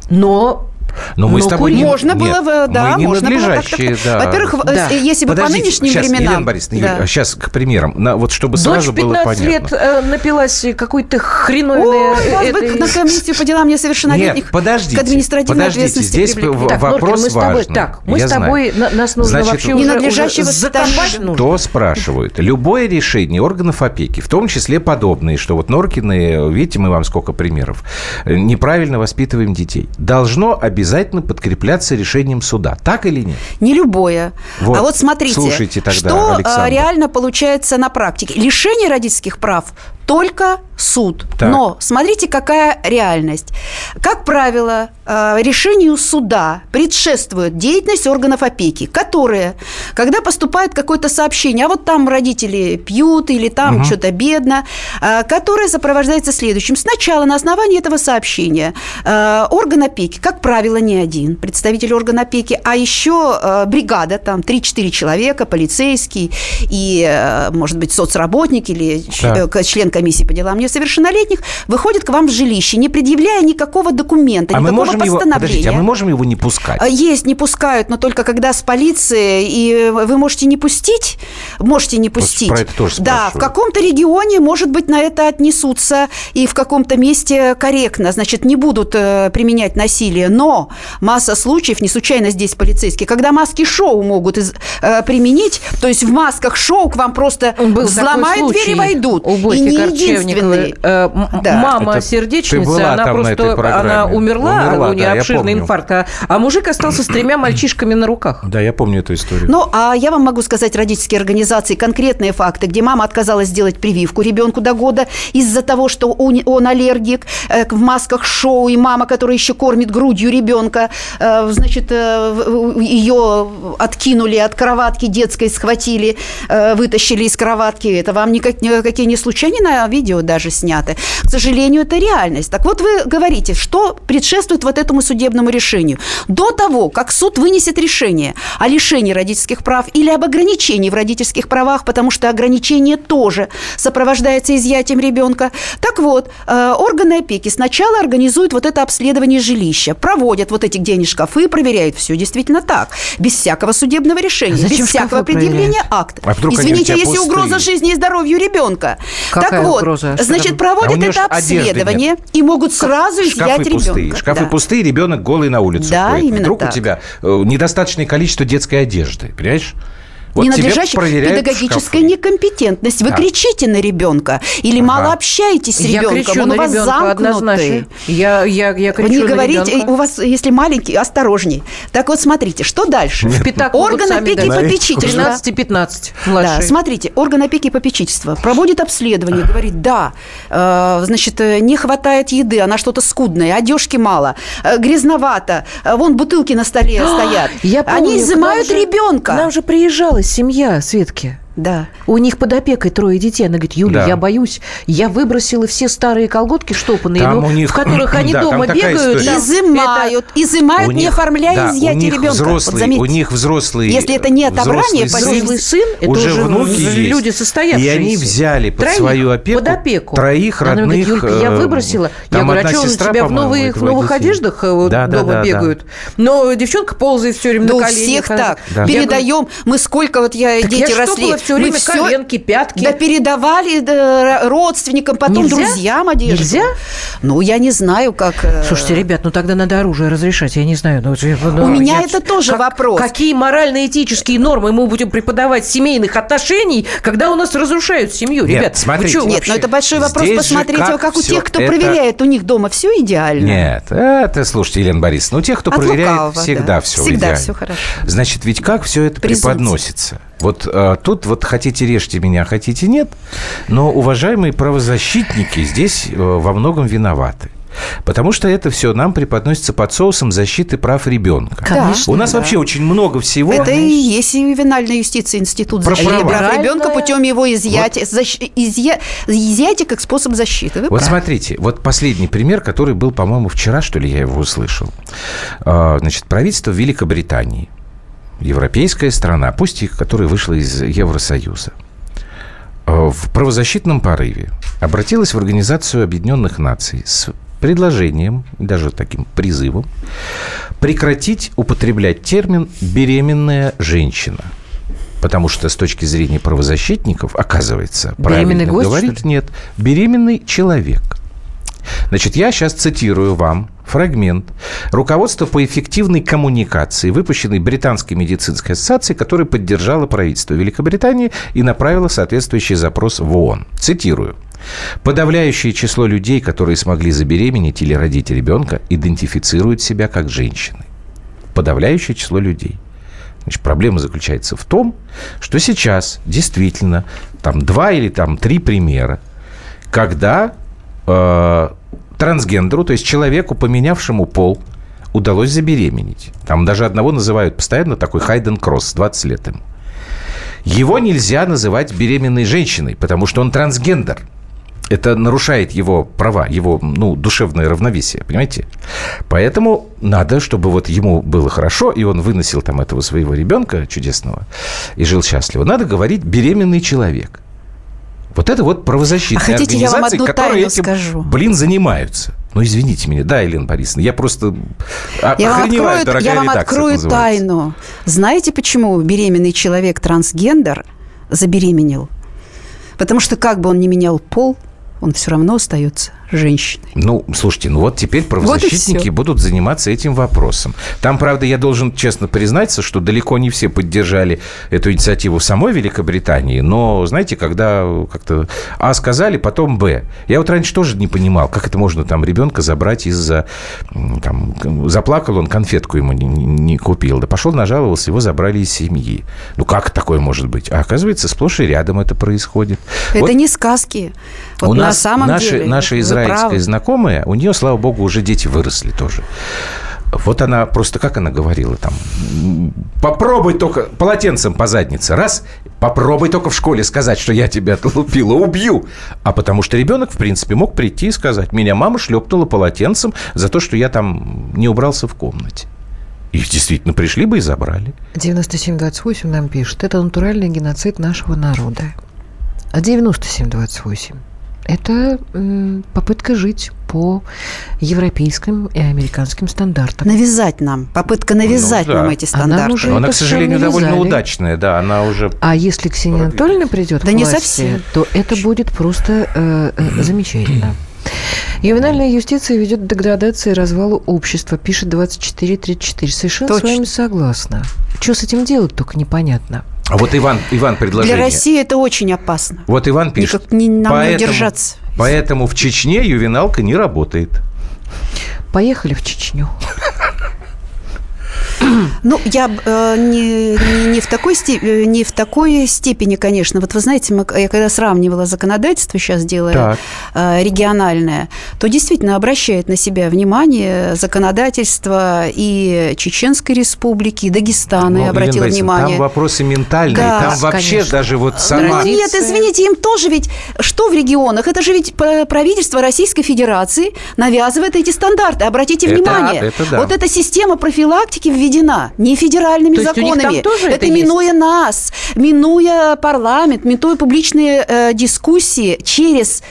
[SPEAKER 2] Но
[SPEAKER 1] но мы ну, с тобой
[SPEAKER 3] не, можно было,
[SPEAKER 1] нет,
[SPEAKER 3] да,
[SPEAKER 1] мы не
[SPEAKER 3] можно
[SPEAKER 1] надлежащие, было да.
[SPEAKER 3] Во-первых, да. если бы по нынешним
[SPEAKER 1] сейчас,
[SPEAKER 3] временам...
[SPEAKER 1] Елена Борисовна, да. Юль, сейчас к примерам, на, вот чтобы
[SPEAKER 2] Дочь
[SPEAKER 1] сразу было понятно.
[SPEAKER 2] лет э, напилась какой-то хреновой... О,
[SPEAKER 3] вас бы на комиссию по делам несовершеннолетних
[SPEAKER 1] нет, подождите,
[SPEAKER 3] к административной
[SPEAKER 1] подождите, здесь
[SPEAKER 2] так,
[SPEAKER 1] вопрос
[SPEAKER 2] Норкин, мы
[SPEAKER 1] важный.
[SPEAKER 2] С тобой, так, мы с тобой,
[SPEAKER 1] знаю.
[SPEAKER 2] нас нужно
[SPEAKER 1] Значит,
[SPEAKER 2] вообще уже, уже закопать
[SPEAKER 1] нужно. Кто спрашивает? Любое решение органов опеки, в том числе подобные, что вот Норкины, видите, мы вам сколько примеров, неправильно воспитываем детей, должно обязательно обязательно подкрепляться решением суда. Так или нет?
[SPEAKER 3] Не любое. Вот. А вот смотрите, Слушайте тогда, что а, Александр. реально получается на практике. Лишение родительских прав только суд. Так. Но смотрите, какая реальность. Как правило, э, решению суда предшествует деятельность органов опеки, которые, когда поступает какое-то сообщение, а вот там родители пьют или там угу. что-то бедно, э, которое сопровождается следующим. Сначала на основании этого сообщения э, орган опеки, как правило, не один представитель органа опеки, а еще бригада, там 3-4 человека, полицейский и, может быть, соцработник или так. член комиссии по делам несовершеннолетних, выходит к вам в жилище, не предъявляя никакого документа,
[SPEAKER 1] а
[SPEAKER 3] никакого
[SPEAKER 1] мы можем постановления. Его, подождите, а мы можем его не пускать? А,
[SPEAKER 3] есть, не пускают, но только когда с полицией, и вы можете не пустить, можете не пустить.
[SPEAKER 1] Про это тоже
[SPEAKER 3] Да, в каком-то регионе, может быть, на это отнесутся и в каком-то месте корректно, значит, не будут э, применять насилие, но масса случаев, не случайно здесь полицейские, когда маски-шоу могут из, э, применить, то есть в масках шоу к вам просто Был взломают дверь и войдут.
[SPEAKER 2] У и не единственный. Э, да. Мама Это сердечница, она просто она умерла, умерла у нее да, обширный инфаркт, а, а мужик остался с тремя мальчишками на руках.
[SPEAKER 1] Да, я помню эту историю.
[SPEAKER 3] Ну, а я вам могу сказать родительские организации конкретные факты, где мама отказалась сделать прививку ребенку до года из-за того, что он, он аллергик, э, в масках шоу, и мама, которая еще кормит грудью ребенка, э, значит, э, ее откинули от кроватки детской, схватили, э, вытащили из кроватки. Это вам никак, никакие не случайно на видео даже сняты. К сожалению, это реальность. Так вот, вы говорите, что предшествует вот этому судебному решению. До того, как суд вынесет решение о лишении родительских прав или об ограничении в родительских правах, потому что ограничение тоже сопровождается изъятием ребенка. Так вот, э, органы опеки сначала организуют вот это обследование жилища, проводят вот эти где шкафы, проверяют все действительно так, без всякого судебного решения, а без всякого предъявления акта. А Извините, если пустые? угроза жизни и здоровью ребенка.
[SPEAKER 2] Какая
[SPEAKER 3] так вот,
[SPEAKER 2] угроза?
[SPEAKER 3] значит, проводят а это обследование и могут сразу изъять
[SPEAKER 1] шкафы
[SPEAKER 3] ребенка.
[SPEAKER 1] Пустые. Шкафы да. пустые, ребенок голый на улицу
[SPEAKER 3] да,
[SPEAKER 1] ходит.
[SPEAKER 3] Именно
[SPEAKER 1] Вдруг
[SPEAKER 3] так.
[SPEAKER 1] у тебя э, недостаточное количество детской одежды, понимаешь?
[SPEAKER 3] Вот ненадлежащая педагогическая некомпетентность. Вы да. кричите на ребенка или ага. мало общаетесь с ребенком,
[SPEAKER 2] я кричу
[SPEAKER 3] он
[SPEAKER 2] на
[SPEAKER 3] у вас замкнутый.
[SPEAKER 2] Я, я, я кричу
[SPEAKER 3] Вы не говорите, ребенка. у вас, если маленький, осторожней. Так вот, смотрите, что дальше? Орган опеки и попечительства.
[SPEAKER 2] 13-15
[SPEAKER 3] Да, смотрите, орган опеки и попечительства проводит обследование, говорит, да, э, значит, э, не хватает еды, она что-то скудная, одежки мало, э, грязновато, э, вон бутылки на столе стоят.
[SPEAKER 2] Я помню,
[SPEAKER 3] Они изымают ребенка.
[SPEAKER 2] Нам же приезжала семья Светки.
[SPEAKER 3] Да.
[SPEAKER 2] У них под опекой трое детей. Она говорит, Юля, да. я боюсь, я выбросила все старые колготки штопанные, ну, них... в которых они да, дома бегают.
[SPEAKER 3] Там изымают, это... изымают, у не оформляя да, изъятие ребенка.
[SPEAKER 1] Взрослые, вот у них взрослые
[SPEAKER 3] Если это не отобрание,
[SPEAKER 2] взрослый сын, это уже, уже внуки люди есть, состоявшиеся.
[SPEAKER 1] И они взяли под троих, свою опеку, под опеку троих родных. Она говорит,
[SPEAKER 2] Юлька, я э, выбросила. Я говорю, а что у тебя в новых, в новых одеждах э, да, дома да, бегают? Но девчонка ползает все время на коленях.
[SPEAKER 3] у всех так. Передаем. Мы сколько, вот я, дети росли.
[SPEAKER 2] Все время коленки, пятки.
[SPEAKER 3] Да передавали да, родственникам, потом Нельзя? друзьям одежду.
[SPEAKER 2] Нельзя?
[SPEAKER 3] Ну, я не знаю, как... Э,
[SPEAKER 2] Слушайте, ребят, ну тогда надо оружие разрешать, я не знаю. Ну,
[SPEAKER 3] ну, У меня я... это тоже как, вопрос.
[SPEAKER 2] Какие морально-этические нормы мы будем преподавать семейных отношений, когда у нас разрушают семью? Нет, Ребят,
[SPEAKER 1] смотрите.
[SPEAKER 3] Нет,
[SPEAKER 2] вообще?
[SPEAKER 3] но это большой вопрос. Здесь Посмотрите, как, как у тех, кто это... проверяет, у них дома все идеально.
[SPEAKER 1] Нет, это, слушайте, Елена Борисовна, у тех, кто От проверяет, лукавого, всегда да. все
[SPEAKER 3] всегда
[SPEAKER 1] идеально.
[SPEAKER 3] все хорошо.
[SPEAKER 1] Значит, ведь как все это Презумпция. преподносится? Вот а, тут вот хотите режьте меня, хотите нет, но уважаемые правозащитники здесь э, во многом виноваты. Потому что это все нам преподносится под соусом защиты прав ребенка.
[SPEAKER 3] Конечно,
[SPEAKER 1] У нас
[SPEAKER 3] да.
[SPEAKER 1] вообще очень много всего.
[SPEAKER 3] Это и есть ювенальная юстиция, институт защиты прав, прав ребенка путем его изъятия, вот. защ... изъя... изъятия как способ защиты. Вы
[SPEAKER 1] вот правы. смотрите, вот последний пример, который был, по-моему, вчера, что ли, я его услышал. А, значит, правительство Великобритании – европейская страна, пусть и которая вышла из Евросоюза, э, в правозащитном порыве обратилась в Организацию Объединенных Наций с предложением, даже таким призывом, прекратить употреблять термин «беременная женщина». Потому что с точки зрения правозащитников, оказывается, правильно говорить, нет, беременный человек – Значит, я сейчас цитирую вам фрагмент руководства по эффективной коммуникации, выпущенный Британской медицинской ассоциацией, которая поддержала правительство Великобритании и направила соответствующий запрос в ООН. Цитирую. Подавляющее число людей, которые смогли забеременеть или родить ребенка, идентифицируют себя как женщины. Подавляющее число людей. Значит, проблема заключается в том, что сейчас действительно там два или там три примера, когда э, трансгендеру, то есть человеку, поменявшему пол, удалось забеременеть. Там даже одного называют постоянно такой Хайден Кросс, 20 лет ему. Его нельзя называть беременной женщиной, потому что он трансгендер – это нарушает его права, его ну, душевное равновесие, понимаете? Поэтому надо, чтобы вот ему было хорошо, и он выносил там этого своего ребенка чудесного и жил счастливо. Надо говорить «беременный человек». Вот это вот правозащитные а
[SPEAKER 3] хотите,
[SPEAKER 1] организации,
[SPEAKER 3] я вам одну
[SPEAKER 1] которые этим,
[SPEAKER 3] скажу?
[SPEAKER 1] блин, занимаются. Ну, извините меня. Да, Елена Борисовна, я просто
[SPEAKER 3] я вам открою, я вам открою тайну. Знаете, почему беременный человек трансгендер забеременел? Потому что как бы он ни менял пол – он все равно остается женщиной.
[SPEAKER 1] Ну, слушайте, ну вот теперь правозащитники вот будут заниматься этим вопросом. Там, правда, я должен честно признаться, что далеко не все поддержали эту инициативу в самой Великобритании, но, знаете, когда как-то А сказали, потом Б. Я вот раньше тоже не понимал, как это можно там ребенка забрать из-за... Там, заплакал он, конфетку ему не, не купил. Да пошел, нажаловался, его забрали из семьи. Ну, как такое может быть? А оказывается, сплошь и рядом это происходит.
[SPEAKER 3] Это вот. не сказки. Вот у на нас самом
[SPEAKER 1] наши,
[SPEAKER 3] деле.
[SPEAKER 1] Наши израильская знакомая, у нее, слава богу, уже дети выросли тоже. Вот она просто, как она говорила там, попробуй только полотенцем по заднице, раз, попробуй только в школе сказать, что я тебя отлупила, убью. А потому что ребенок, в принципе, мог прийти и сказать, меня мама шлепнула полотенцем за то, что я там не убрался в комнате. Их действительно пришли бы и забрали.
[SPEAKER 2] 9728 нам пишет, это натуральный геноцид нашего народа. А 9728 это попытка жить по европейским и американским стандартам.
[SPEAKER 3] Навязать нам. Попытка навязать ну, да. нам эти стандарты. Она,
[SPEAKER 1] уже она к сожалению, довольно удачная, да, она уже...
[SPEAKER 2] А если Ксения Анатольевна придет да к власти, не совсем. то это будет просто э, э, замечательно. Ювенальная юстиция ведет к деградации и развалу общества, пишет 2434. Совершенно Точно. с вами согласна. Что с этим делать, только непонятно.
[SPEAKER 1] А вот Иван, Иван предложение.
[SPEAKER 3] Для России это очень опасно.
[SPEAKER 1] Вот Иван пишет.
[SPEAKER 3] Никак не, нам поэтому, не держаться.
[SPEAKER 1] Поэтому в Чечне ювеналка не работает.
[SPEAKER 2] Поехали в Чечню.
[SPEAKER 3] Ну, я э, не, не, не, в такой степ... Э, не в такой степени, конечно. Вот вы знаете, мы, я когда сравнивала законодательство, сейчас делая э, региональное, то действительно обращает на себя внимание законодательство и Чеченской республики, и Дагестана, ну, я обратила внимание.
[SPEAKER 1] Там вопросы ментальные, да, там вообще конечно. даже вот сама...
[SPEAKER 3] Ну, нет, извините, им тоже ведь... Что в регионах? Это же ведь правительство Российской Федерации навязывает эти стандарты. Обратите это, внимание. Это да. Вот эта система профилактики введена не федеральными То законами. это, это минуя есть? нас, минуя парламент, минуя публичные э, дискуссии через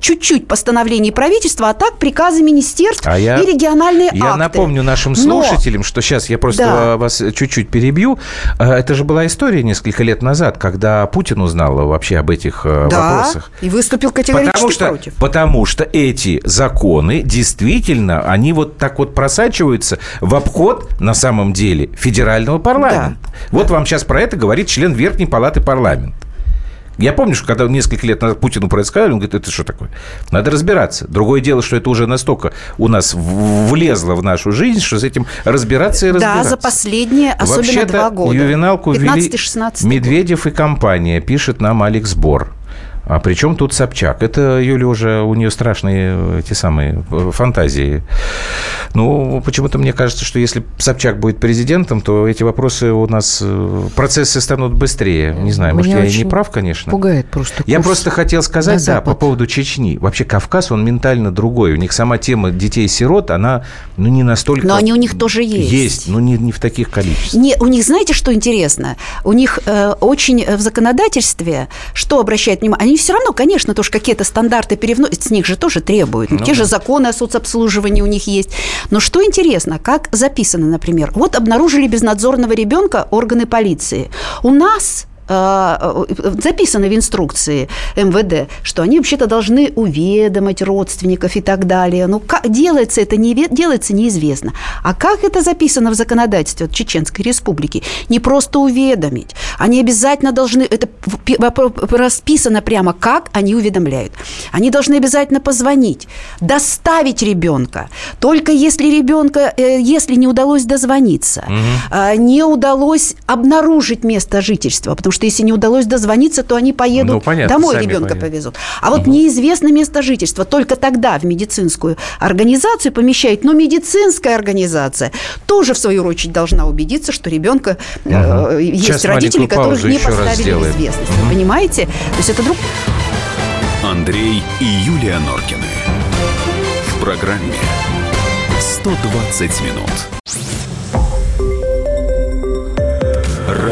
[SPEAKER 3] чуть-чуть постановлений правительства, а так приказы министерств а я, и региональные
[SPEAKER 1] я акты. Я напомню нашим слушателям, Но, что сейчас я просто да. вас чуть-чуть перебью. Э, это же была история несколько лет назад, когда Путин узнал вообще об этих э, да, вопросах.
[SPEAKER 3] и выступил категорически
[SPEAKER 1] потому что,
[SPEAKER 3] против.
[SPEAKER 1] Потому что эти законы действительно, они вот так вот просачиваются в обход, на самом деле, федерального парламента. Да. Вот вам сейчас про это говорит член Верхней Палаты парламента. Я помню, что когда несколько лет назад Путину про это сказали, он говорит, это что такое? Надо разбираться. Другое дело, что это уже настолько у нас влезло в нашу жизнь, что с этим разбираться и разбираться.
[SPEAKER 3] Да, за последние, особенно два года.
[SPEAKER 1] Ювеналку ввели Медведев и компания, пишет нам Алекс Бор. А при чем тут Собчак? Это Юля уже, у нее страшные э, эти самые э, фантазии. Ну, почему-то мне кажется, что если Собчак будет президентом, то эти вопросы у нас, э, процессы станут быстрее. Не знаю, Меня может, я и не прав, конечно.
[SPEAKER 2] Пугает просто
[SPEAKER 1] Я просто хотел сказать, да, по поводу Чечни. Вообще Кавказ, он ментально другой. У них сама тема детей-сирот, она ну, не настолько...
[SPEAKER 3] Но они у них тоже есть.
[SPEAKER 1] Есть, но не, не в таких количествах.
[SPEAKER 3] Не, у них, знаете, что интересно? У них э, очень в законодательстве, что обращает внимание, они они все равно, конечно, тоже какие-то стандарты перевносят, с них же тоже требуют. Ну, Те да. же законы о соцобслуживании у них есть. Но что интересно, как записано, например, вот обнаружили безнадзорного ребенка органы полиции. У нас записано в инструкции МВД, что они вообще-то должны уведомить родственников и так далее. Ну, как делается это, не, делается неизвестно. А как это записано в законодательстве Чеченской Республики? Не просто уведомить. Они обязательно должны, это расписано прямо, как они уведомляют. Они должны обязательно позвонить, доставить ребенка. Только если ребенка, э, если не удалось дозвониться, угу. не удалось обнаружить место жительства, потому что если не удалось дозвониться, то они поедут ну, понятно, домой ребенка поедут. повезут. А вот угу. неизвестно место жительства, только тогда в медицинскую организацию помещает, но медицинская организация тоже в свою очередь должна убедиться, что ребенка угу. э, есть Сейчас родители, которых не поставили в известность. Угу. Понимаете? То есть это друг.
[SPEAKER 5] Андрей и Юлия Норкины. В программе 120 минут.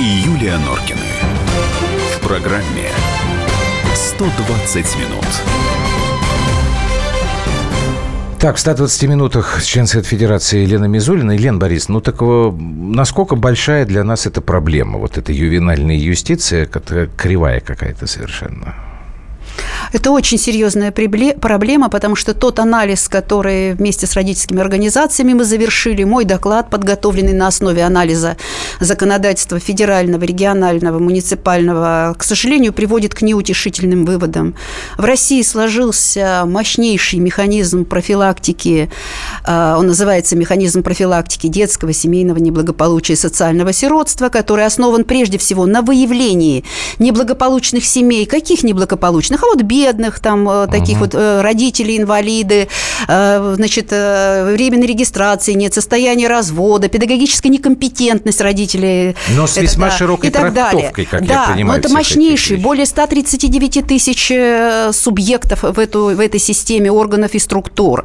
[SPEAKER 5] И Юлия Норкины. В программе 120 минут.
[SPEAKER 1] Так, в 120 минутах член Совета Федерации Елена Мизулина. Елена Борис, ну так насколько большая для нас эта проблема, вот эта ювенальная юстиция, которая кривая какая-то совершенно?
[SPEAKER 3] Это очень серьезная проблема, потому что тот анализ, который вместе с родительскими организациями мы завершили, мой доклад, подготовленный на основе анализа законодательства федерального, регионального, муниципального, к сожалению, приводит к неутешительным выводам. В России сложился мощнейший механизм профилактики, э, он называется механизм профилактики детского, семейного неблагополучия и социального сиротства, который основан прежде всего на выявлении неблагополучных семей. Каких неблагополучных? А вот бедных, там, э, таких угу. вот э, родителей, инвалиды, э, значит, временной регистрации нет, состояние развода, педагогическая некомпетентность родителей.
[SPEAKER 1] Но с весьма это, широкой и так далее. как
[SPEAKER 3] да,
[SPEAKER 1] я понимаю.
[SPEAKER 3] но это мощнейший, более 139 тысяч субъектов в, эту, в этой системе органов и структур,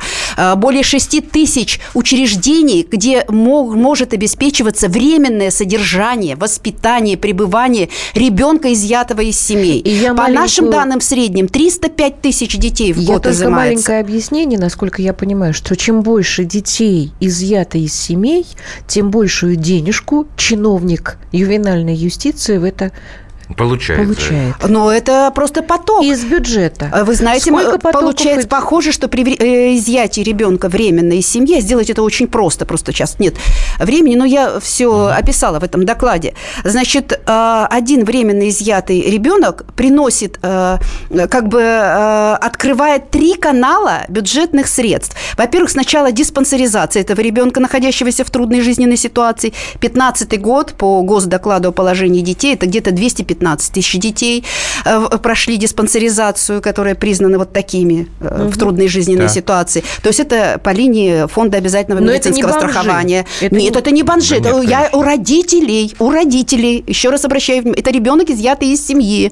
[SPEAKER 3] более 6 тысяч учреждений, где мог, может обеспечиваться временное содержание, воспитание, пребывание ребенка, изъятого из семей. И По маленькую... нашим данным, в среднем 305 тысяч детей в
[SPEAKER 2] я
[SPEAKER 3] год
[SPEAKER 2] только маленькое объяснение, насколько я понимаю, что чем больше детей изъято из семей, тем большую денежку чиновник ювенальной юстиции в это
[SPEAKER 1] Получает.
[SPEAKER 2] Получает.
[SPEAKER 3] Но это просто поток.
[SPEAKER 2] Из бюджета.
[SPEAKER 3] А вы знаете, Сколько получается, и... похоже, что при э, изъятии ребенка временно из семьи сделать это очень просто. Просто сейчас нет времени, но я все описала в этом докладе. Значит, э, один временно изъятый ребенок приносит, э, как бы открывает три канала бюджетных средств. Во-первых, сначала диспансеризация этого ребенка, находящегося в трудной жизненной ситуации. 15 год по госдокладу о положении детей, это где-то 250 15 тысяч детей э, прошли диспансеризацию, которые признаны вот такими угу. в трудной жизненной да. ситуации. То есть это по линии фонда обязательного Но медицинского это не страхования. Это Нет, не... это не бомжи. это я у родителей, у родителей, еще раз обращаю внимание, это ребенок изъятый из семьи.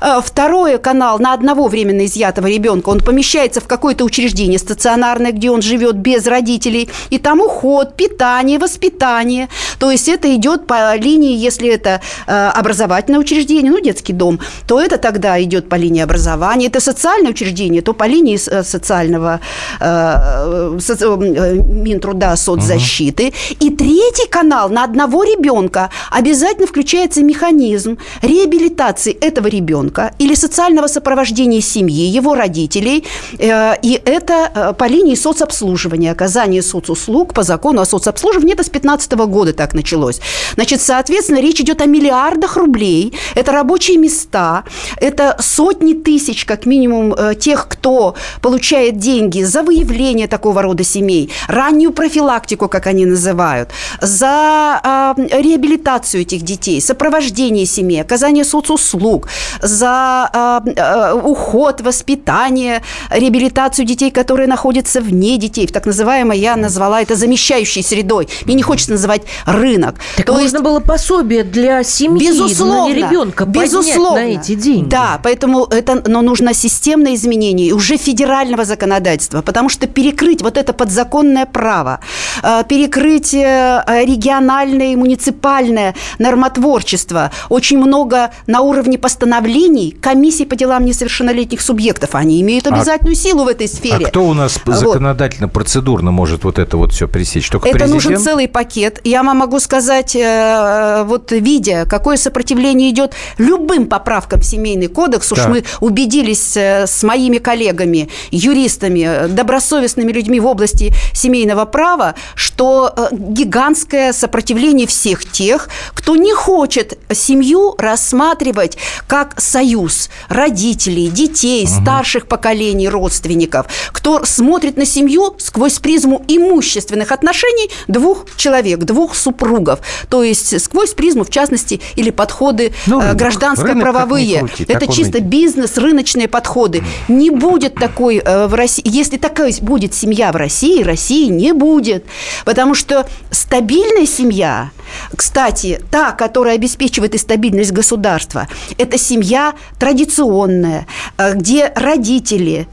[SPEAKER 3] Э, второй канал на одного временно изъятого ребенка, он помещается в какое-то учреждение стационарное, где он живет без родителей, и там уход, питание, воспитание. То есть это идет по линии, если это образовательное учреждение, учреждение, ну, детский дом, то это тогда идет по линии образования. Это социальное учреждение, то по линии э, социального э, соци, э, Минтруда, соцзащиты. Угу. И третий канал на одного ребенка обязательно включается механизм реабилитации этого ребенка или социального сопровождения семьи, его родителей. Э, и это э, по линии соцобслуживания, оказания соцуслуг по закону о соцобслуживании. Это с 2015 года так началось. Значит, соответственно, речь идет о миллиардах рублей, это рабочие места, это сотни тысяч, как минимум, э, тех, кто получает деньги за выявление такого рода семей, раннюю профилактику, как они называют, за э, реабилитацию этих детей, сопровождение семьи, оказание соцуслуг, за э, э, уход, воспитание, реабилитацию детей, которые находятся вне детей, в так называемой, я назвала это замещающей средой. Мне не хочется называть рынок.
[SPEAKER 2] Так То можно есть, было пособие для семьи,
[SPEAKER 3] безусловно,
[SPEAKER 2] для ребенка безусловно, на эти деньги.
[SPEAKER 3] Да, поэтому это, но нужно системное изменение уже федерального законодательства, потому что перекрыть вот это подзаконное право, э, перекрыть э, региональное и муниципальное нормотворчество, очень много на уровне постановлений комиссий по делам несовершеннолетних субъектов, они имеют а обязательную а, силу в этой сфере.
[SPEAKER 1] А кто у нас законодательно, вот. процедурно может вот это вот все пресечь? Только
[SPEAKER 3] это
[SPEAKER 1] президент?
[SPEAKER 3] нужен целый пакет. Я вам могу сказать, э, вот видя, какое сопротивление идет любым поправкам в семейный кодекс, уж мы убедились э, с моими коллегами, юристами, добросовестными людьми в области семейного права, что э, гигантское сопротивление всех тех, кто не хочет семью рассматривать как союз родителей, детей, угу. старших поколений, родственников, кто смотрит на семью сквозь призму имущественных отношений двух человек, двух супругов, то есть сквозь призму, в частности, или подходы ну, э, гражданско-правовые. Это чисто бизнес, рыночные подходы. Не будет такой э, в России, если такая будет семья в России, России не будет, потому что стабильная семья, кстати, та, которая обеспечивает и стабильность государства, это семья традиционная, э, где родители,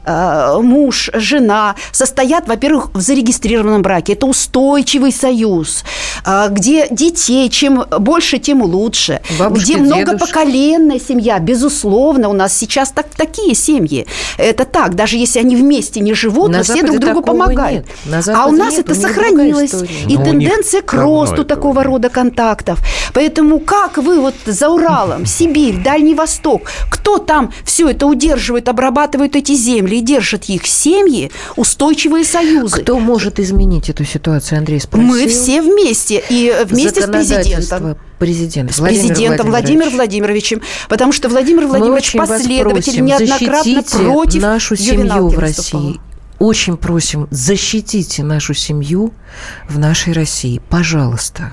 [SPEAKER 3] муж, жена состоят, во-первых, в зарегистрированном браке. Это устойчивый союз, где детей, чем больше, тем лучше. Бабушки, где многопоколенная семья, безусловно, у нас сейчас так, такие семьи. Это так, даже если они вместе не живут, но все друг другу помогают. а у нас нет, это сохранилось. И но тенденция к росту такого рода контактов. Поэтому как вы вот за Уралом, Сибирь, Дальний Восток, кто там все это удерживает, обрабатывает эти земли и держит их семьи, устойчивые союзы.
[SPEAKER 2] Кто может изменить эту ситуацию, Андрей спросил?
[SPEAKER 3] Мы все вместе, и вместе с президентом
[SPEAKER 2] президент.
[SPEAKER 3] С Владимир президентом Владимиром Владимировичем, потому что Владимир Владимирович последователь неоднократно против
[SPEAKER 2] нашу семью в России. Очень просим, защитите нашу семью в нашей России. Пожалуйста.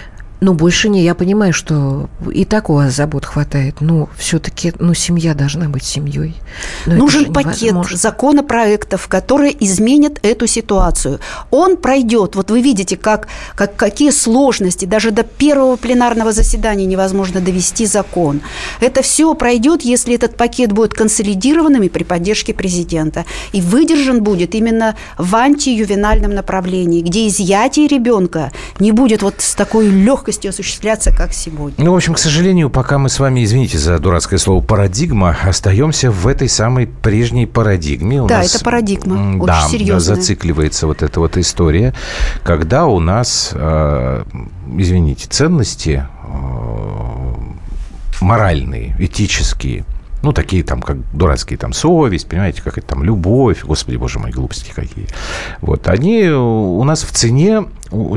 [SPEAKER 2] Ну, больше не. Я понимаю, что и так у вас забот хватает. Но все-таки, ну, семья должна быть семьей.
[SPEAKER 3] Но Нужен пакет законопроектов, которые изменят эту ситуацию. Он пройдет. Вот вы видите, как, как, какие сложности. Даже до первого пленарного заседания невозможно довести закон. Это все пройдет, если этот пакет будет консолидированным и при поддержке президента. И выдержан будет именно в антиювенальном направлении, где изъятие ребенка не будет вот с такой легкостью легкостью осуществляться, как сегодня.
[SPEAKER 1] Ну, в общем, к сожалению, пока мы с вами, извините за дурацкое слово, парадигма, остаемся в этой самой прежней парадигме.
[SPEAKER 3] У да, нас, это парадигма, очень да, серьезная.
[SPEAKER 1] зацикливается вот эта вот история, когда у нас, э, извините, ценности э, моральные, этические – ну, такие там, как дурацкие там совесть, понимаете, как это там любовь, господи, боже мой, глупости какие. Вот, они у нас в цене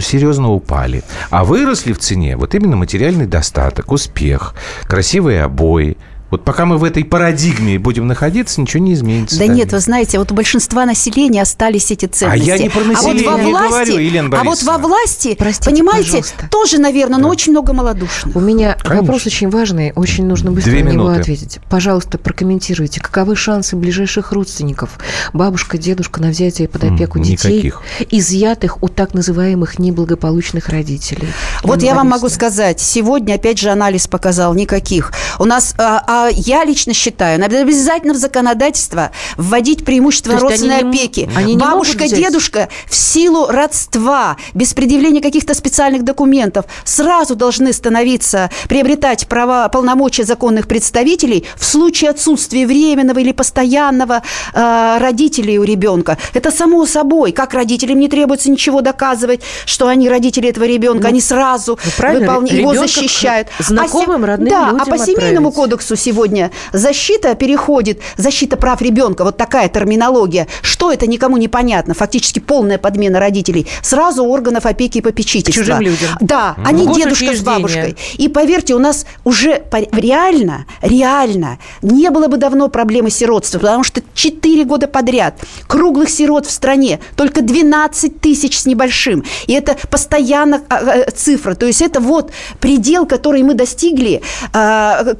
[SPEAKER 1] серьезно упали. А выросли в цене вот именно материальный достаток, успех, красивые обои – вот пока мы в этой парадигме будем находиться, ничего не изменится.
[SPEAKER 3] Да нет, вы знаете, вот у большинства населения остались эти ценности.
[SPEAKER 1] А я не про население а вот во власти, говорю, Елена
[SPEAKER 3] А вот во власти, Простите, понимаете, пожалуйста. тоже, наверное, да. но очень много малодушных.
[SPEAKER 2] У меня Конечно. вопрос очень важный, очень нужно быстро Две на него ответить. Пожалуйста, прокомментируйте, каковы шансы ближайших родственников, бабушка, дедушка на взятие под опеку mm, детей, никаких. изъятых у так называемых неблагополучных родителей?
[SPEAKER 3] Вот я вам могу сказать, сегодня, опять же, анализ показал, никаких. У нас а, а я лично считаю, надо обязательно в законодательство вводить преимущество родственной они опеки. Не, они Бабушка, дедушка в силу родства, без предъявления каких-то специальных документов, сразу должны становиться, приобретать права, полномочия законных представителей в случае отсутствия временного или постоянного э, родителей у ребенка. Это само собой. Как родителям не требуется ничего доказывать, что они родители этого ребенка, ну, они сразу ну, выполняют, его защищают.
[SPEAKER 2] Знакомым, а, родным
[SPEAKER 3] да, а по семейному кодексу сегодня защита переходит, защита прав ребенка, вот такая терминология. Что это, никому не понятно. Фактически полная подмена родителей. Сразу органов опеки и попечительства.
[SPEAKER 2] Чужим людям.
[SPEAKER 3] Да, mm. они дедушка с бабушкой. И поверьте, у нас уже реально, реально не было бы давно проблемы сиротства, потому что 4 года подряд круглых сирот в стране только 12 тысяч с небольшим. И это постоянно а, а, цифра. То есть это вот предел, который мы достигли а,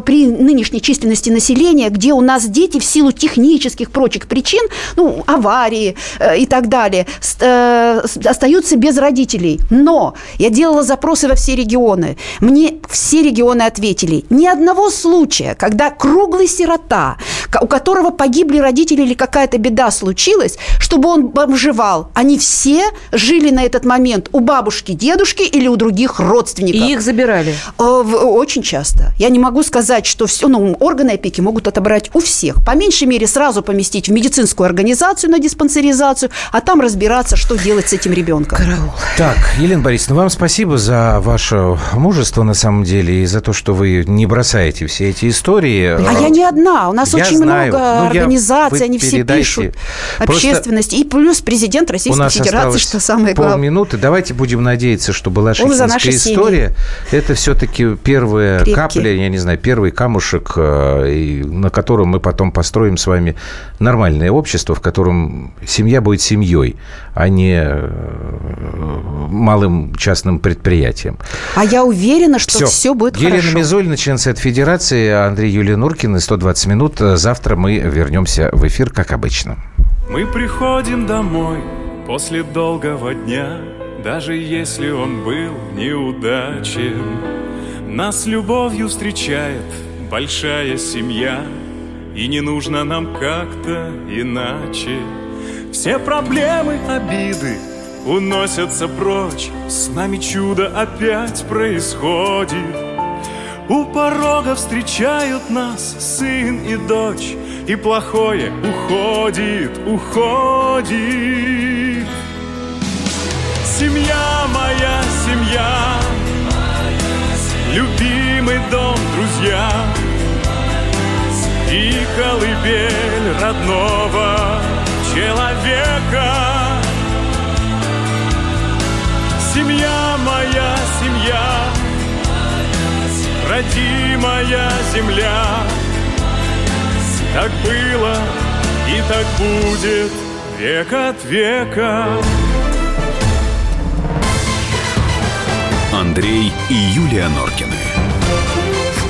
[SPEAKER 3] при нынешней численности населения, где у нас дети в силу технических прочих причин, ну, аварии э, и так далее, э, остаются без родителей. Но я делала запросы во все регионы. Мне все регионы ответили. Ни одного случая, когда круглый сирота, у которого погибли родители или какая-то беда случилась, чтобы он бомжевал. Они все жили на этот момент у бабушки, дедушки или у других родственников.
[SPEAKER 2] И их забирали?
[SPEAKER 3] Э, очень часто. Я не могу сказать, что все, ну, органы опеки могут отобрать у всех. По меньшей мере, сразу поместить в медицинскую организацию на диспансеризацию, а там разбираться, что делать с этим ребенком.
[SPEAKER 1] Караул. Так, Елена Борисовна, вам спасибо за ваше мужество, на самом деле, и за то, что вы не бросаете все эти истории.
[SPEAKER 3] А я не одна. У нас я очень знаю. много ну, организаций, я, они все пишут. Общественность. И плюс президент Российской Федерации, что самое главное.
[SPEAKER 1] полминуты. Давайте будем надеяться, что была история. Это все-таки первая Крепкие. капля, я не знаю, первый камушек, э, на котором мы потом построим с вами нормальное общество, в котором семья будет семьей, а не э, малым частным предприятием.
[SPEAKER 3] А я уверена, что все, все будет
[SPEAKER 1] Елена
[SPEAKER 3] хорошо.
[SPEAKER 1] Елена Мизулина, член Совета Федерации, Андрей Юлия Нуркин, 120 минут. Завтра мы вернемся в эфир, как обычно.
[SPEAKER 6] Мы приходим домой после долгого дня, даже если он был неудачен. Нас любовью встречает большая семья, и не нужно нам как-то иначе. Все проблемы, обиды уносятся прочь, с нами чудо опять происходит. У порога встречают нас сын и дочь, и плохое уходит, уходит. Семья моя, семья, любимый дом, друзья, и колыбель родного человека. Семья моя, семья, родимая земля. Так было и так будет век от века.
[SPEAKER 5] Андрей и Юлия Норкины.